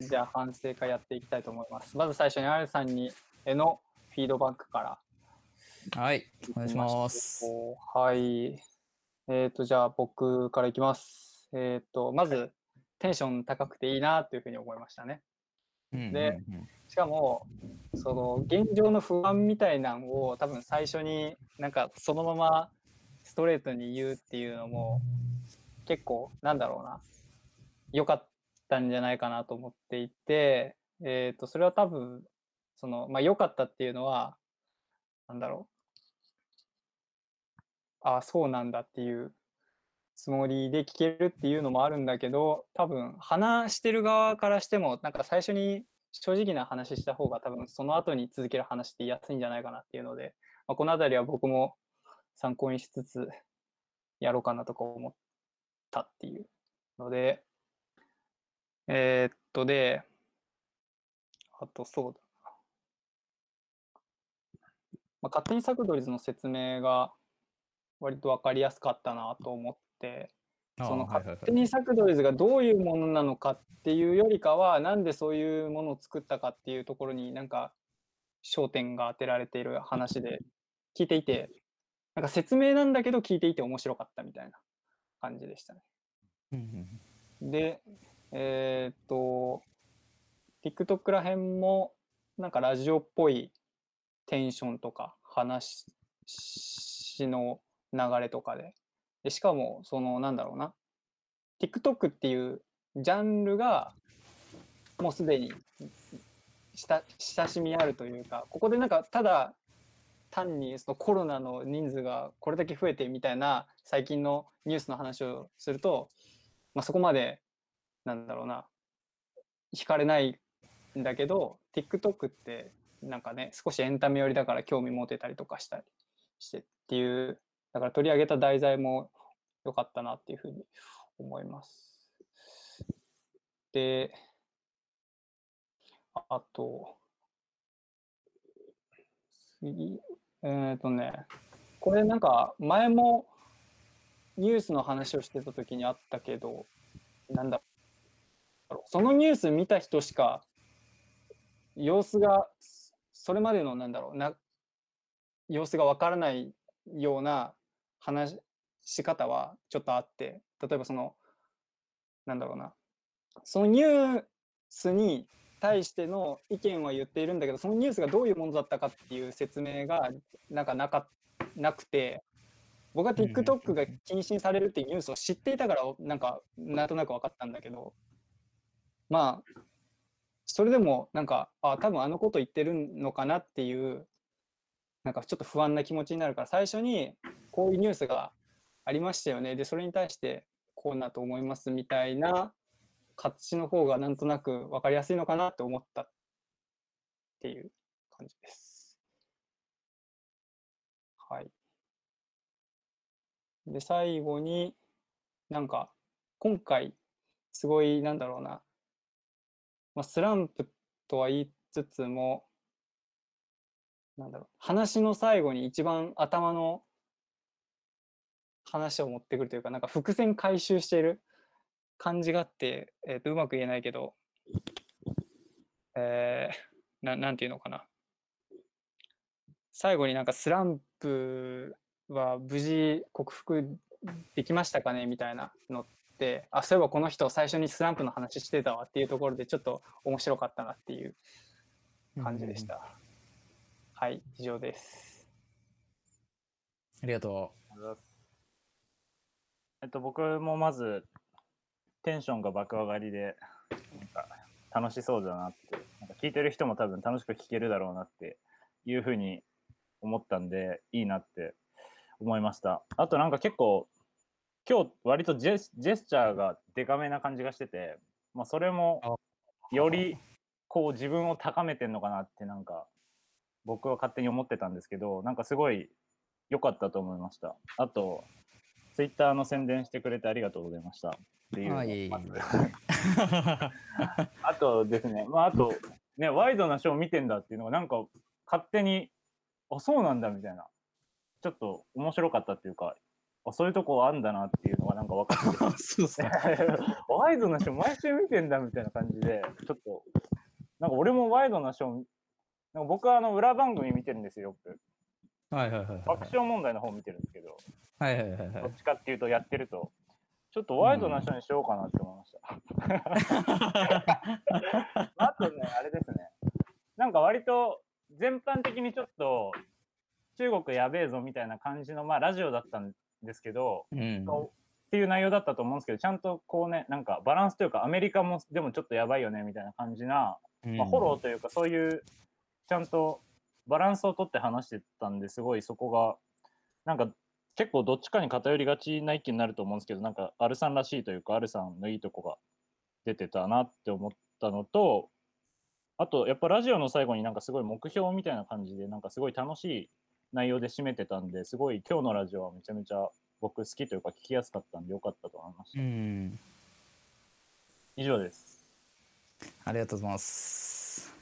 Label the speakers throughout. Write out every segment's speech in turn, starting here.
Speaker 1: じゃあ反省会やっていきたいと思います。まず最初に R さんにへのフィードバックから。
Speaker 2: はい、お願いします。
Speaker 1: はい。えっ、と、じゃあ僕からいきます。えっ、と、まず、テンション高くていいなというふうに思いましたね。
Speaker 2: うん
Speaker 1: でしかも、その現状の不安みたいなのを多分最初になんかそのままストレートに言うっていうのも結構なんだろうな良かったんじゃないかなと思っていて、えー、とそれは多分そのまあ良かったっていうのはなんだろう。ああそうなんだっていうつもりで聞けるっていうのもあるんだけど多分話してる側からしてもなんか最初に正直な話した方が多分その後に続ける話って言いやすいんじゃないかなっていうので、まあ、この辺りは僕も参考にしつつやろうかなとか思ったっていうのでえーっとであとそうだな、まあ、勝手に作ドリズの説明が割と分かりやすかったなと思って
Speaker 2: あ
Speaker 1: その勝手にサクドリズがどういうものなのかっていうよりかはなんでそういうものを作ったかっていうところになんか焦点が当てられている話で聞いていてなんか説明なんだけど聞いていて面白かったみたいな感じでしたね。でえーっと TikTok らへんもなんかラジオっぽいテンションとか話の流れとかで。でしかもそのなんだろうな。TikTok っていうジャンルがもうすでにした親しみあるというかここでなんかただ単にそのコロナの人数がこれだけ増えてみたいな最近のニュースの話をすると、まあ、そこまでなんだろうな惹かれないんだけど TikTok ってなんかね少しエンタメ寄りだから興味持てたりとかしたりしてっていうだから取り上げた題材も良かったなっていうふうに思います。でああと次えっ、とねこれなんか前もニュースの話をしてた時にあったけどなんだろう。そのニュース見た人しか様子がそれまでのなんだろうな様子がわからないような話し方はちょっとあって例えばそのなんだろうな。そのニュースに対しての意見は言っているんだけどそのニュースがどういうものだったかっていう説明がなんかなかなくて僕は TikTok が禁止にされるっていうニュースを知っていたからなんかなんとなく分かったんだけどまあそれでもなんかあ多分あのこと言ってるのかなっていうなんかちょっと不安な気持ちになるから最初にこういうニュースがありましたよねでそれに対してこうだと思いますみたいな形の方がなんとなく分かりやすいのかなって思ったっていう感じです。はい。で最後になんか今回すごいなんだろうな、まあ、スランプとは言いつつもなんだろう話の最後に一番頭の話を持ってくるというかなんか伏線回収している感じがあって、えーとうまく言えないけど、えーななんていうのかな。最後になんかスランプは無事克服できましたかねみたいなのっあそういえばこの人最初にスランプの話してたわっていうところでちょっと面白かったなっていう感じでし。た。はい以上です。
Speaker 2: ありがと
Speaker 3: えっと、僕もまず、テンションが爆上がりで、なんか楽しそうだなって、なんか聞いてる人も多分楽しく聞けるだろうなっていうふうに思ったんで、いいなって思いました。あとなんか結構、今日割とジェスジェスチャーがデカめな感じがしてて、まあ、それもよりこう自分を高めてんのかなってなんか僕は勝手に思ってたんですけどなんかすごい良かったと思いました。あとツイッターの宣伝してくれてありがとうございました。っていうのを
Speaker 2: あい。
Speaker 3: あとですねまああとねワイドなショー見てんだっていうのがなんか勝手にあそうなんだみたいな。ちょっと面白かったっていうかあそういうとこあんだなっていうのがなんか分かって
Speaker 2: そうっすか。
Speaker 3: ワイドなショー毎週見てんだみたいな感じで、ちょっと、なんか俺もワイドなショー、なんか僕はあの裏番組見てるんですよ、よく。
Speaker 2: はいはいはいはい。
Speaker 3: 爆笑問題の方見てるんですけど、
Speaker 2: はいはいはいはい
Speaker 3: どっ。ちかっていうとやってると、ちょっとワイドなショーにしようかなって思いました。あとね、あれですね。なんか割と全般的にちょっと中国やべえぞみたいな感じの、まあラジオだったんですけど、
Speaker 2: うん。
Speaker 3: っていう内容だったと思うんですけど、ちゃんとこうね、なんかバランスというか、アメリカもでもちょっとやばいよねみたいな感じな、まあ、フォローというか、そういうちゃんとバランスをとって話してたんですごいそこが、なんか結構どっちかに偏りがちな意見になると思うんですけど、なんかアルさんらしいというか、アルさんのいいとこが出てたなって思ったのと、あとやっぱラジオの最後になんかすごい目標みたいな感じで、なんかすごい楽しい内容で締めてたんで、すごい今日のラジオはめちゃめちゃ僕好きというか聞きやすかったんでよかったと思いました。
Speaker 2: うん。
Speaker 3: 以上です。
Speaker 2: ありがとうございます。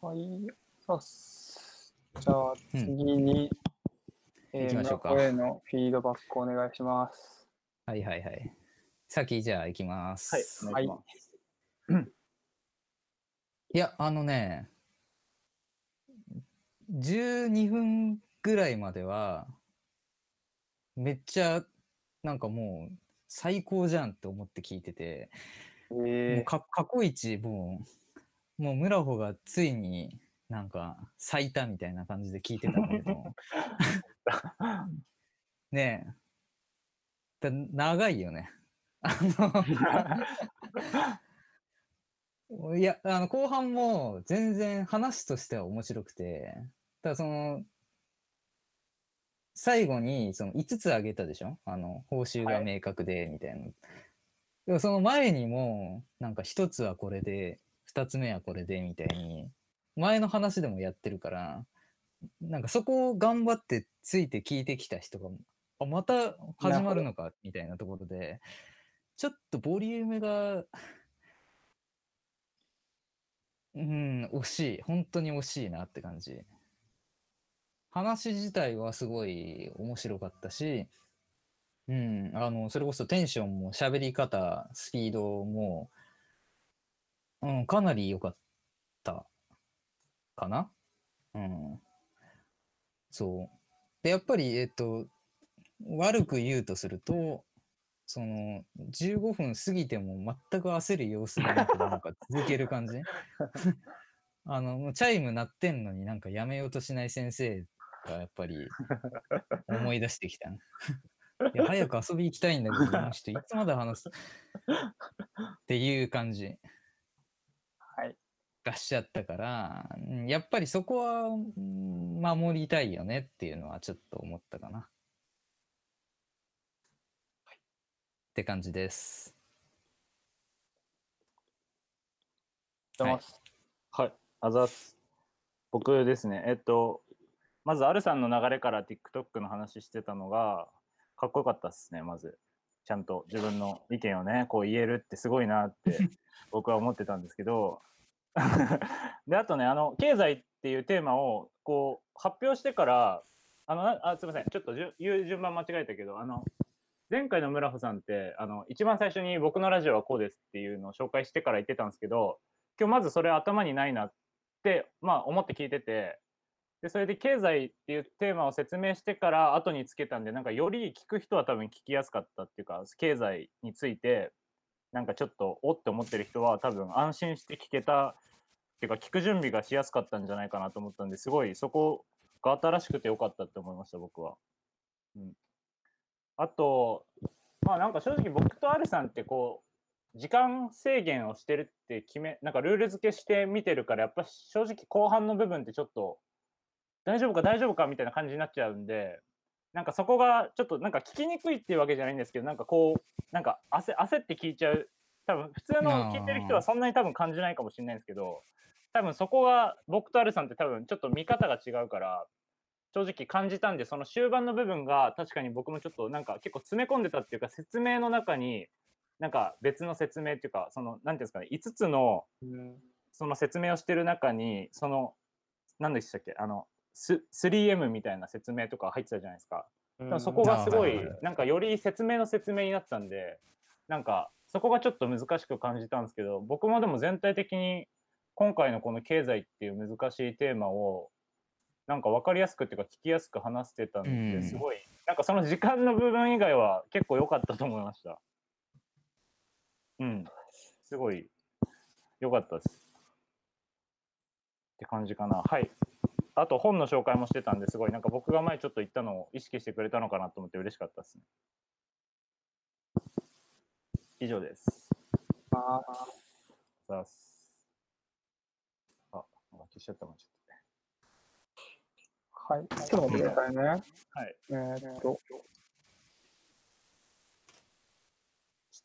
Speaker 1: はい。そうっすじゃあ
Speaker 2: うん
Speaker 1: 次に、えー、
Speaker 2: 行きましょうか
Speaker 1: 村子へのフィードバックお願いします。
Speaker 2: はいはいはい。先じゃあ行きます。
Speaker 3: はい、お願い。
Speaker 2: いや、あのね、12分ぐらいまでは、めっちゃ、なんかもう、最高じゃんって思って聞いてて、も
Speaker 1: え
Speaker 2: うか過去一、もう、もう村穂がついになんか咲いたみたいな感じで聞いてたんだけど、ねえ、だ長いよね。あの いや、あの、後半も全然話としては面白くて、ただその、最後にその5つあげたでしょ？あの、報酬が明確で、みたいな。でもその前にも、なんか1つはこれで、2つ目はこれで、みたいに、前の話でもやってるから、なんかそこを頑張ってついて聞いてきた人が、あ、また始まるのか、みたいなところで、ちょっとボリュームが、うん、惜しい。本当に惜しいなって感じ。話自体はすごい面白かったし、うん、あの、それこそテンションも喋り方、スピードも、うん、かなり良かったかなうん。そう。で、やっぱり、えっと、悪く言うとすると、その、15分過ぎても全く焦る様子がなく、なんか続ける感じ あの、チャイム鳴ってんのになんかやめようとしない先生がやっぱり思い出してきた。いや、早く遊び行きたいんだけど、ちょっといつまで話す？っていう感じ
Speaker 1: はい。
Speaker 2: がしちゃったから、うんやっぱりそこはうん守りたいよねっていうのはちょっと思ったかな。って感じです。はい。
Speaker 3: はい、あざっす。僕ですね、えっと、まず、アルさんの流れから TikTok の話してたのが、かっこよかったっすね、まず。ちゃんと自分の意見をね、こう言えるってすごいなって 僕は思ってたんですけど、で、あとね、あの、経済っていうテーマをこう発表してから、あの、なあすみません、ちょっとじゅ言う順番間違えたけど、あの、前回の村穂さんって、あの、一番最初に僕のラジオはこうですっていうのを紹介してから言ってたんですけど、今日まずそれ頭にないなって、まあ思って聞いてて、で、それで経済っていうテーマを説明してから後につけたんで、なんかより聞く人は多分聞きやすかったっていうか、経済について、なんかちょっとおって思ってる人は多分安心して聞けたっていうか聞く準備がしやすかったんじゃないかなと思ったんですごいそこが新しくてよかったって思いました僕は。うん、あとまあなんか正直僕とアルさんってこう時間制限をしてるって決めなんかルール付けして見てるからやっぱ正直後半の部分ってちょっと大丈夫か大丈夫かみたいな感じになっちゃうんでなんかそこがちょっとなんか聞きにくいっていうわけじゃないんですけどなんかこうなんか焦焦って聞いちゃう。多分普通の聞いてる人はそんなに多分感じないかもしれないんですけど多分そこが僕とアルさんって多分ちょっと見方が違うから正直感じたんでその終盤の部分が確かに僕もちょっとなんか結構詰め込んでたっていうか説明の中になんか別の説明っていうかその何ていうんですかね5つの
Speaker 1: うん。
Speaker 3: その説明をしてる中にその何でしたっけあのス 3M みたいな説明とか入ってたじゃないですか。でもそこがすごいなんかより説明の説明になってたんでなんかそこがちょっと難しく感じたんですけど僕もでも全体的に今回のこの経済っていう難しいテーマをなんか分かりやすくっていうか聞きやすく話してたん
Speaker 2: うん。
Speaker 3: ですごいなんかその時間の部分以外は結構良かったと思いました。うん。すごい良かったです。って感じかな。はいあと本の紹介もしてたんですごいなんか僕が前ちょっと言ったのを意識してくれたのかなと思って嬉しかったですね。以上です。
Speaker 1: あ
Speaker 3: さすあ、なんか消しちゃったもんちょっ
Speaker 1: はい。ちょっと待ってくださいね。
Speaker 3: と。はい。
Speaker 1: えーっと、
Speaker 3: ちょっ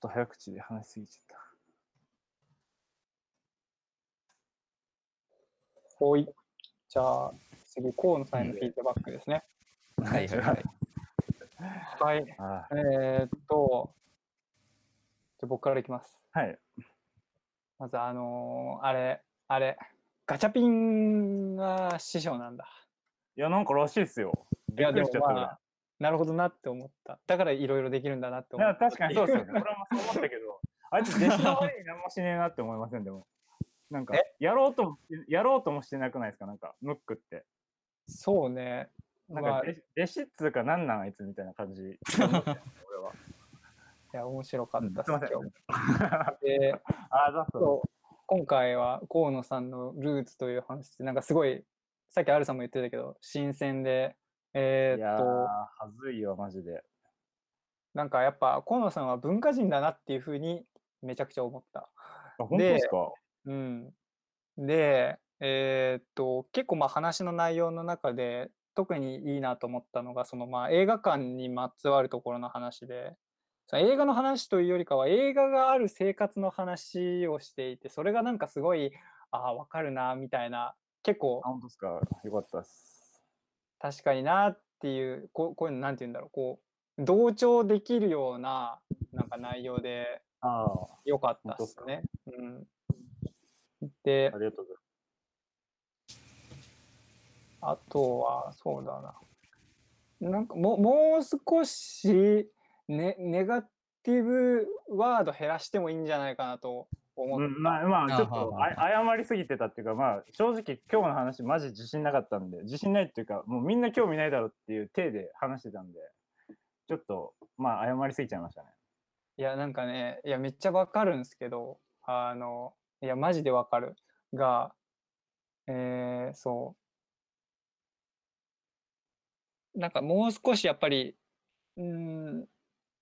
Speaker 3: と早口で話しすぎちゃっ
Speaker 1: ほい。じゃあ、次、河野さんへのフィードバックですね。
Speaker 3: た。
Speaker 2: はいはいはい。
Speaker 1: はい。
Speaker 3: あ
Speaker 1: えーっと、じゃあ僕からいきます。
Speaker 3: はい。
Speaker 1: まず、あのーあれ、あれ、ガチャピンが師匠なんだ。
Speaker 3: いや、なんからしいですよ。
Speaker 1: いや、でもまあ、なるほどなって思った。だからいろいろできるんだなって思った。
Speaker 3: いや、確かにそうですよね。俺もそう思ったけど、あいつ弟子の割に何もしねえなって思いません、でも。なんか
Speaker 1: え、
Speaker 3: やろうとも、やろうともしてなくないですか、なんか、ムックって。
Speaker 1: そうね。
Speaker 3: なん
Speaker 1: まあ、い
Speaker 3: か弟子、っつうか、なんなんあいつみたいな感じ。俺は。
Speaker 1: や、面白かったっす、
Speaker 3: うんす
Speaker 1: 今日。で、
Speaker 3: あ、だそう。
Speaker 1: 今回は河野さんのルーツという話で、なんかすごい、さっきアルさんも言ってたけど、新鮮で、え
Speaker 3: いやー、
Speaker 1: ーっと、
Speaker 3: はずいよ、マジで。
Speaker 1: なんかやっぱ河野さんは文化人だなっていうふうにめちゃくちゃ思った。
Speaker 3: あ、本当ですか？
Speaker 1: うん、で、えーっと結構まあ話の内容の中で特にいいなと思ったのがそのまあ映画館にまつわるところの話でその映画の話というよりかは映画がある生活の話をしていてそれがなんかすごいああ分かるなみたいな結構
Speaker 3: あ、本当ですか。よかったっす。
Speaker 1: 確かになっていうこうこういうのなんて言うんだろうこう同調できるようななんか内容で
Speaker 3: ああ、
Speaker 1: 良かった
Speaker 3: っすか
Speaker 1: ですね。うん、で
Speaker 3: ありがとうござい
Speaker 1: あとは、そうだな。なんかもう、もう少しネ、ネガティブワード減らしてもいいんじゃないかなと思
Speaker 3: ます。
Speaker 1: って。
Speaker 3: うん、まあ、まあ、
Speaker 2: あ
Speaker 3: ちょっと
Speaker 2: はあは
Speaker 3: あ謝りすぎてたっていうか、まあ、正直、今日の話、マジ自信なかったんで、自信ないっていうか、もうみんな興味ないだろうっていう体で話してたんで、ちょっと、まあ、謝りすぎちゃいましたね。
Speaker 1: いや、なんかね、いや、めっちゃわかるんですけど、あの、いや、マジでわかる。が、えー、そう。なんかもう少しやっぱり、うん、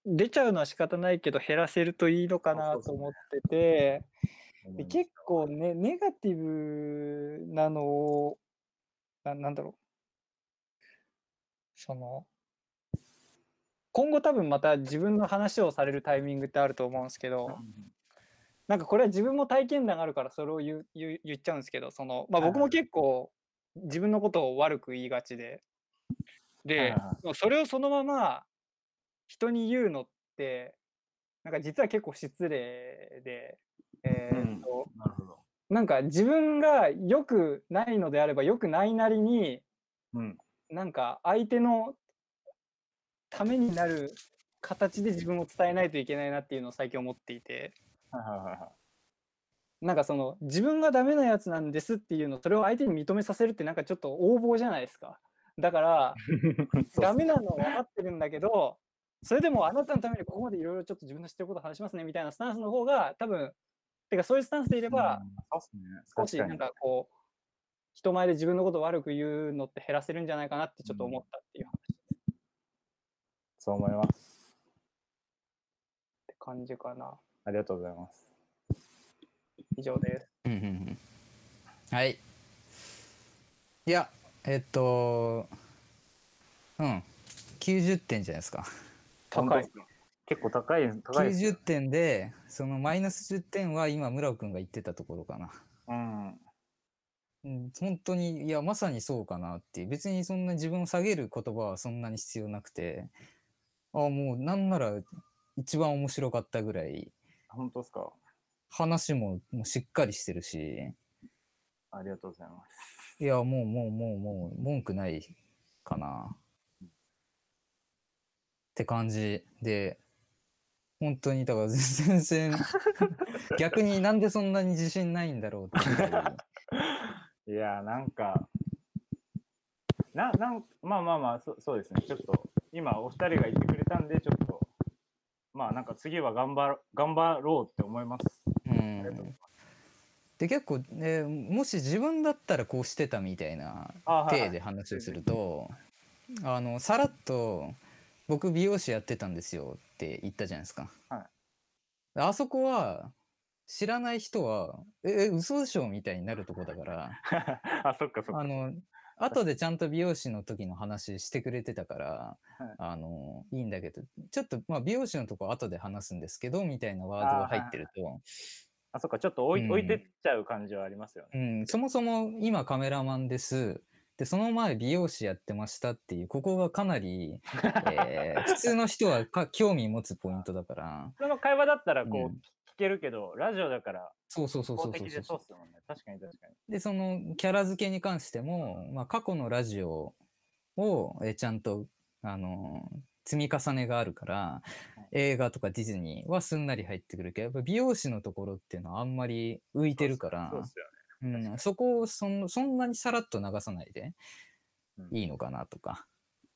Speaker 1: 出ちゃうのは仕方ないけど、減らせるといいのかなと思ってて、
Speaker 3: うん
Speaker 1: で結構ね、ネガティブなのを、ななんだろう。その、今後多分また自分の話をされるタイミングってあると思うんですけど、なんかこれは自分も体験談があるからそれを言う言う言っちゃうんですけど、その、まあ僕も結構自分のことを悪く言いがちで、でそれをそのまま人に言うのって、なんか実は結構失礼で、えーっと、
Speaker 3: なるほど。
Speaker 1: なんか自分が良くないのであれば良くないなりに
Speaker 3: うん。
Speaker 1: なんか相手のためになる形で自分を伝えないといけないなっていうのを最近思っていて
Speaker 3: はいはいはいはい。
Speaker 1: なんかその自分がダメなやつなんですっていうのそれを相手に認めさせるってなんかちょっと横暴じゃないですかだから ダメなのは分かってるんだけどそれでもあなたのためにここまでいろいろちょっと自分の知ってることを話しますねみたいなスタンスの方が多分てかそういうスタンスでいれば。少しなん
Speaker 3: 確か
Speaker 1: こう人前で自分のことを悪く言うのって減らせるんじゃないかなってちょっと思ったっていう話っ
Speaker 3: そう思います。
Speaker 1: て感じかな。
Speaker 3: ありがとうございます。
Speaker 1: 以上です。
Speaker 2: うんうんうんはい。いや、えっと、うん、90点じゃないですか。
Speaker 1: 高い。
Speaker 3: 結構高い、高いですよ
Speaker 2: 90点で、そのマイナス10点は今、村尾くんが言ってたところかな。
Speaker 3: うん。
Speaker 2: うん、本当に、いや、まさにそうかなっていう。別にそんな自分を下げる言葉はそんなに必要なくて、あもうなんなら一番面白かったぐらい、
Speaker 3: 本当ですか？
Speaker 2: 話ももうしっかりしてるし、
Speaker 3: ありがとうございます。
Speaker 2: いや、もうもうもうもう文句ないかな。って感じで、本当に、だから全然、逆になんでそんなに自信ないんだろうってい
Speaker 3: いや、なんか、な、なん、まあまあまあ、そそうですね。ちょっと、今お二人が言ってくれたんで、ちょっと、まあなんか次は頑張ろ頑張ろうって思います。
Speaker 2: うん。で、結構、ね、もし自分だったらこうしてたみたいな体で話をすると、あの、さらっと、僕美容師やってたんですよって言ったじゃないですか。
Speaker 3: はい
Speaker 2: あそこは、知らない人は、え、え嘘でしょみたいになるとこだから、
Speaker 3: あ、そっかそっか。
Speaker 2: あの、後でちゃんと美容師の時の話してくれてたから、
Speaker 3: はい。
Speaker 2: あの、いいんだけど、ちょっと、まあ、美容師のとこ後で話すんですけど、みたいなワードが入ってると、
Speaker 3: あ、そっか、ちょっと置い,、
Speaker 2: うん。
Speaker 3: 置いてっちゃう感じはありますよね。
Speaker 2: うん、そもそも今カメラマンです。で、その前美容師やってましたっていう、ここがかなり、えー普通の人はか興味持つポイントだから、
Speaker 3: 普通の会話だったらこう、
Speaker 2: うん。
Speaker 3: 聞けるけど、ラジオだから
Speaker 2: そうそうそうそうそう
Speaker 3: 公的で
Speaker 2: そう
Speaker 3: そうっすもんね。確かに確かに。
Speaker 2: で、そのキャラ付けに関しても、まあ、過去のラジオをえちゃんと、あのー積み重ねがあるから、映画とかディズニーはすんなり入ってくるけど、やっぱ美容師のところっていうのはあんまり浮いてるから、
Speaker 3: そ
Speaker 2: こをそんそんなにさらっと流さないで
Speaker 3: うん
Speaker 2: いいのかなとか。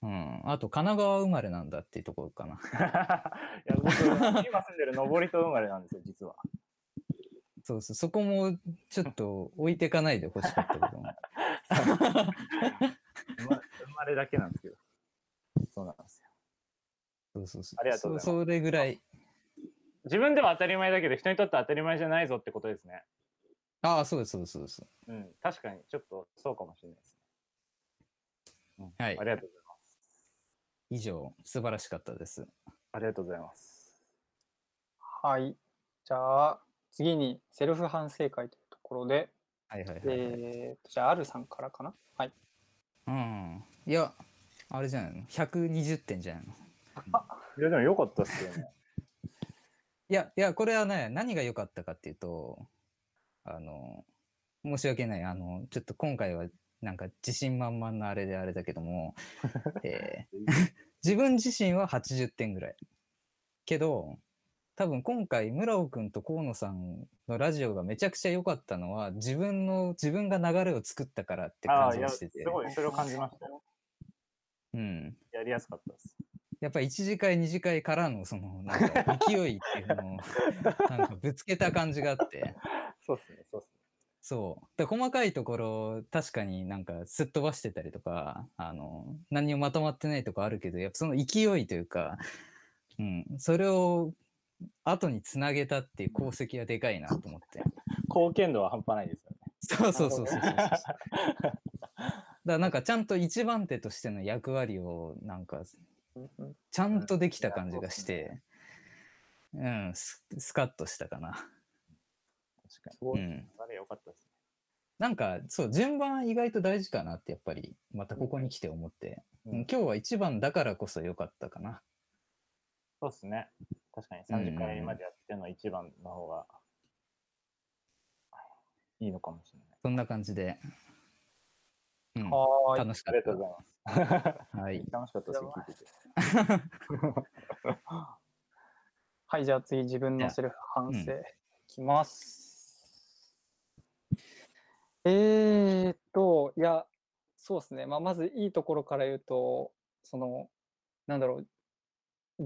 Speaker 2: うん、あと神奈川生まれなんだっていうところかな。
Speaker 3: いや僕、今住んでる登戸生まれなんですよ、実は。
Speaker 2: そうそう、そこもちょっと置いてかないでほしかったけど。
Speaker 3: 生ま生まれだけなんですけど。そうなんですよ。
Speaker 2: そうそうそう。
Speaker 3: ありがとうございます
Speaker 2: そそれぐらい。
Speaker 3: 自分では当たり前だけど、人にとっては当たり前じゃないぞってことですね。
Speaker 2: ああ、そうです、そうです、そうです。
Speaker 3: うん、確かに、ちょっとそうかもしれないですね。うん
Speaker 2: はい
Speaker 3: ありがとうございます。
Speaker 2: 以上、素晴らしかったです。
Speaker 3: ありがとうございます。
Speaker 1: はい。じゃあ、次にセルフ反省会というところで、
Speaker 2: はいはいはい、はい。
Speaker 1: えー、じゃあ、あるさんからかな？はい。
Speaker 2: うん。いや、あれじゃないの ?120 点じゃないの？
Speaker 3: いや、でも良かったっすよね。
Speaker 2: いや、いや、これはね、何が良かったかっていうと、あの、申し訳ない。あの、ちょっと今回は、なんか自信満々なあれであれだけども、えー自分自身は80点ぐらい。けど、多分今回、村尾くんと河野さんのラジオがめちゃくちゃ良かったのは、自分の、自分が流れを作ったからって感じがしてて。
Speaker 3: すごい、それを感じましたよ。
Speaker 2: うん。
Speaker 3: やりやすかったです。
Speaker 2: やっぱ一次会二次会からのそのなんか勢いっていうのを なんかぶつけた感じがあって
Speaker 3: そうっすね、そうっすね。
Speaker 2: そうで細かいところ確かになんかすっ飛ばしてたりとかあの何にもまとまってないとこあるけどやっぱその勢いというか、うん、それを後につなげたっていう功績はでかいなと思って
Speaker 3: 貢献度は半端ないですよね。
Speaker 2: そうそうそうそうそう だからなんかちゃんと一番手としての役割をなんかちゃんとできた感じがして、うん、ススカッとしたかな。
Speaker 3: 確かに。
Speaker 2: うん。
Speaker 3: あれ良かったですね。
Speaker 2: なんか、そう、順番意外と大事かなって、やっぱり、またここに来て思って、
Speaker 3: うん
Speaker 2: うん今日は一番だからこそ良かったかな。
Speaker 3: そうっすね。確かに
Speaker 2: うんうん
Speaker 3: 3次会までやっての一番の方がいいのかもしれない。
Speaker 2: そんな感じで、うん、
Speaker 1: はーい。
Speaker 2: 楽しかっ
Speaker 3: ありがとうございます。
Speaker 2: た。はい。
Speaker 3: 楽しかったですよ、聞いてて。
Speaker 1: はい、じゃあ次、自分のセルフ反省いきます。えーっと、いや、そうですね。まあ、まずいいところから言うと、その、なんだろう、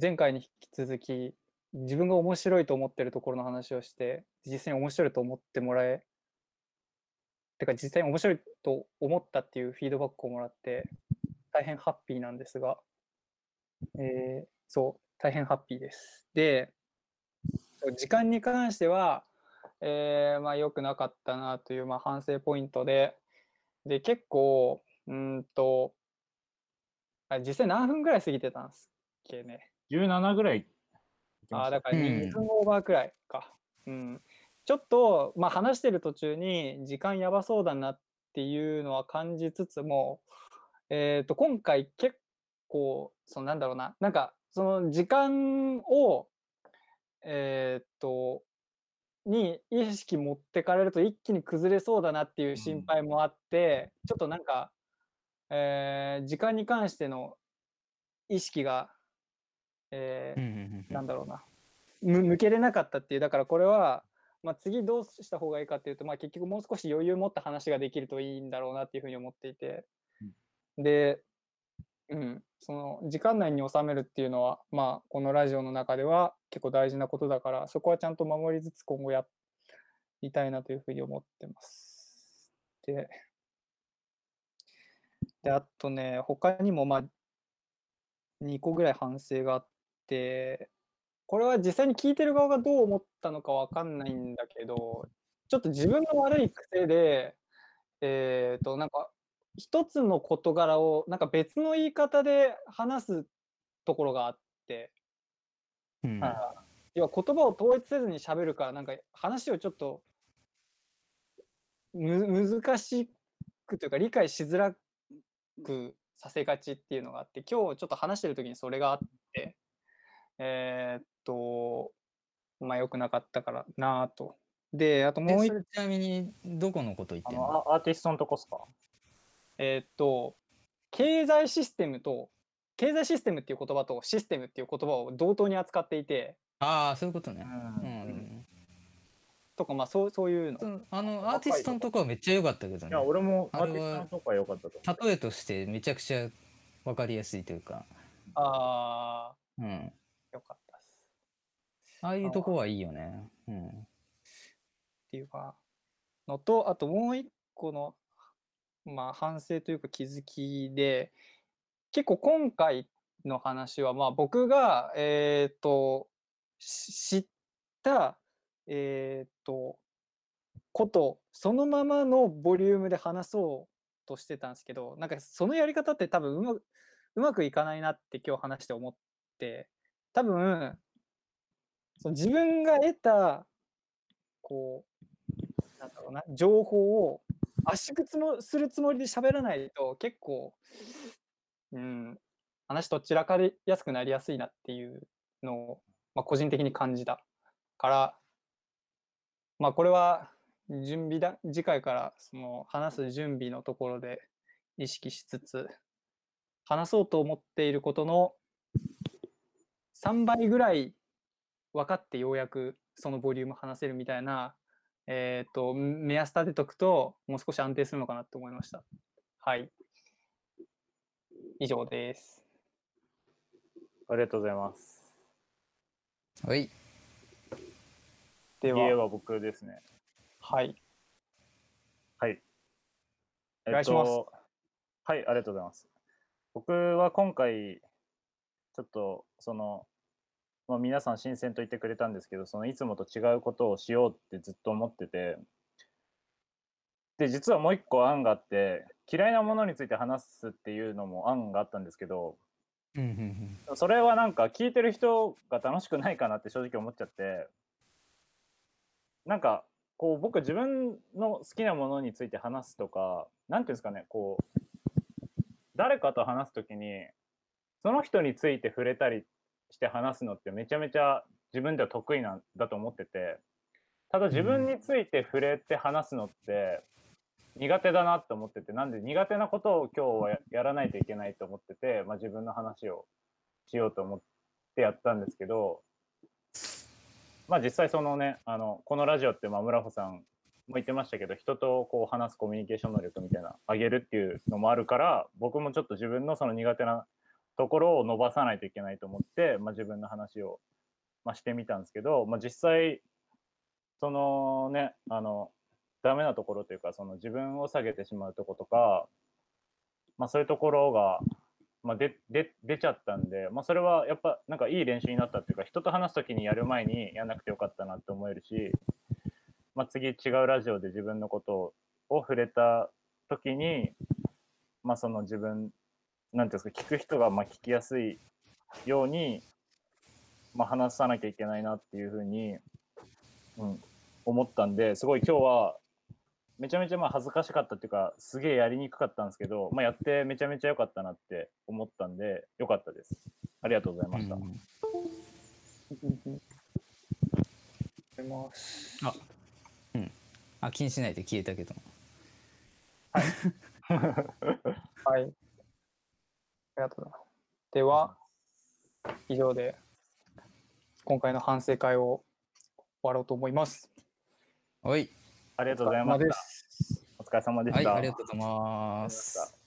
Speaker 1: 前回に引き続き、自分が面白いと思ってるところの話をして、実際に面白いと思ってもらえ、てか実際に面白いと思ったっていうフィードバックをもらって、大変ハッピーなんですが、えーそう、大変ハッピーです。で、時間に関しては、えーまあ良くなかったなという、まあ、反省ポイントで、で、結構、うーんと、あ実際何分ぐらい過ぎてたんですっけね。
Speaker 3: 17ぐらい
Speaker 1: あだから
Speaker 2: うん
Speaker 1: 2分オーバーくらいか。うん。ちょっと、まあ話してる途中に時間やばそうだなっていうのは感じつつも、えっ、と、今回結構、そのなんだろうな、なんか、その時間を、えっ、と、に意識持ってかれると一気に崩れそうだなっていう心配もあって、ちょっとなんか、えー時間に関しての意識がえー
Speaker 2: うんうんうんうん。
Speaker 1: なんだろうな。む向けれなかったっていう。だからこれは、まあ、次どうした方がいいかっていうと、まあ、結局もう少し余裕を持った話ができるといいんだろうなっていうふうに思っていて、で、うん、その時間内に収めるっていうのは、まあ、このラジオの中では結構大事なことだからそこはちゃんと守りつつ今後やりたいなというふうに思ってます。でであとね他にもまあ2個ぐらい反省があってこれは実際に聞いてる側がどう思ったのかわかんないんだけどちょっと自分の悪い癖でえっ、となんか一つの事柄をなんか別の言い方で話すところがあって
Speaker 2: うん
Speaker 1: 要は言葉を統一せずに喋るからなんか話をちょっとむ難しくというか理解しづらくさせがちっていうのがあって今日ちょっと話してる時にそれがあってえーっとまあ良くなかったからなぁと。であともう一
Speaker 2: ちなみにどこのこと言っ
Speaker 3: あ
Speaker 2: てんの？
Speaker 3: のアアーティストのとこっすか？
Speaker 1: えーっと経済システムと経済システムっていう言葉とシステムっていう言葉を同等に扱っていて
Speaker 2: ああそういうことね。
Speaker 3: う
Speaker 2: うんん
Speaker 1: とかまあそうそういうの
Speaker 2: あのアーティストのとこはめっちゃ良かったけどね
Speaker 3: いや、。俺もアーティストのとこは良かったと。
Speaker 2: 例えとしてめちゃくちゃ分かりやすいというか、
Speaker 1: あ
Speaker 2: うん、
Speaker 1: ーよかったです。
Speaker 2: ああいうとこはいいよね。うん、
Speaker 1: っていうかのとあともう一個のまあ反省というか気づきで結構今回の話はまあ僕がえっ、と知ったえっ、とことそのままのボリュームで話そうとしてたんですけどなんかそのやり方って多分うまうまくいかないなって今日話して思って多分その自分が得たこうなんだろうな情報を圧縮つもするつもりで喋らないと結構、うん、話とっちらかりやすくなりやすいなっていうのを、まあ、個人的に感じたからまあこれは準備だ次回からその話す準備のところで意識しつつ話そうと思っていることの3倍ぐらい分かってようやくそのボリューム話せるみたいな、えー、と目安立てとくともう少し安定するのかなと思いました。はい。以上です。
Speaker 3: ありがとうございます。
Speaker 2: はい。
Speaker 1: では、
Speaker 3: 家は僕ですね。
Speaker 1: はい。
Speaker 3: はい。
Speaker 1: お願いします
Speaker 3: はい、ありがとうございます。僕は今回、ちょっと、その、まあ、皆さん新鮮と言ってくれたんですけど、そのいつもと違うことをしようってずっと思ってて、で、実はもう一個案があって、嫌いなものについて話すっていうのも案があったんですけど、それはなんか聞いてる人が楽しくないかなって正直思っちゃって。なんかこう僕自分の好きなものについて話すとかなんていうんですかねこう誰かと話す時にその人について触れたりして話すのってめちゃめちゃ自分では得意なんだと思っててただ自分について触れて話すのって苦手だなって思っててなんで苦手なことを今日はややらないといけないと思ってて、まあ、自分の話をしようと思ってやったんですけどまあ実際そのねあのこのラジオってまあ村穂さんも言ってましたけど人とこう話すコミュニケーション能力みたいな上げるっていうのもあるから僕もちょっと自分のその苦手なところを伸ばさないといけないと思って、まあ、自分の話を、まあ、してみたんですけど、まあ、実際そのねあのダメなところというかその自分を下げてしまうとことか、まあ、そういうところが、まあ、で出ちゃったんで、まあ、それはやっぱなんかいい練習になったっていうか人と話す時にやる前にやんなくてよかったなって思えるし、まあ、次違うラジオで自分のことを触れた時に、まあ、その自分なんていうんですか聞く人がまあ聞きやすいように、まあ、話さなきゃいけないなっていうふうに、うん、思ったんですごい今日はめちゃめちゃまあ恥ずかしかったっていうかすげえやりにくかったんですけど、まあ、やってめちゃめちゃ良かったなって思ったんで良かったです。ありがとうございました、
Speaker 2: うん
Speaker 1: あります。
Speaker 2: ああ気にしないで消えたけど。
Speaker 1: はい。あ りがとうございます。では、以上で今回の反省会を終わろうと思います。
Speaker 2: はい。
Speaker 3: ありがとうございまし
Speaker 1: お疲れ様で
Speaker 3: た。
Speaker 1: す
Speaker 3: お疲れ様で
Speaker 2: はい、
Speaker 3: した。
Speaker 2: ありがとうございます。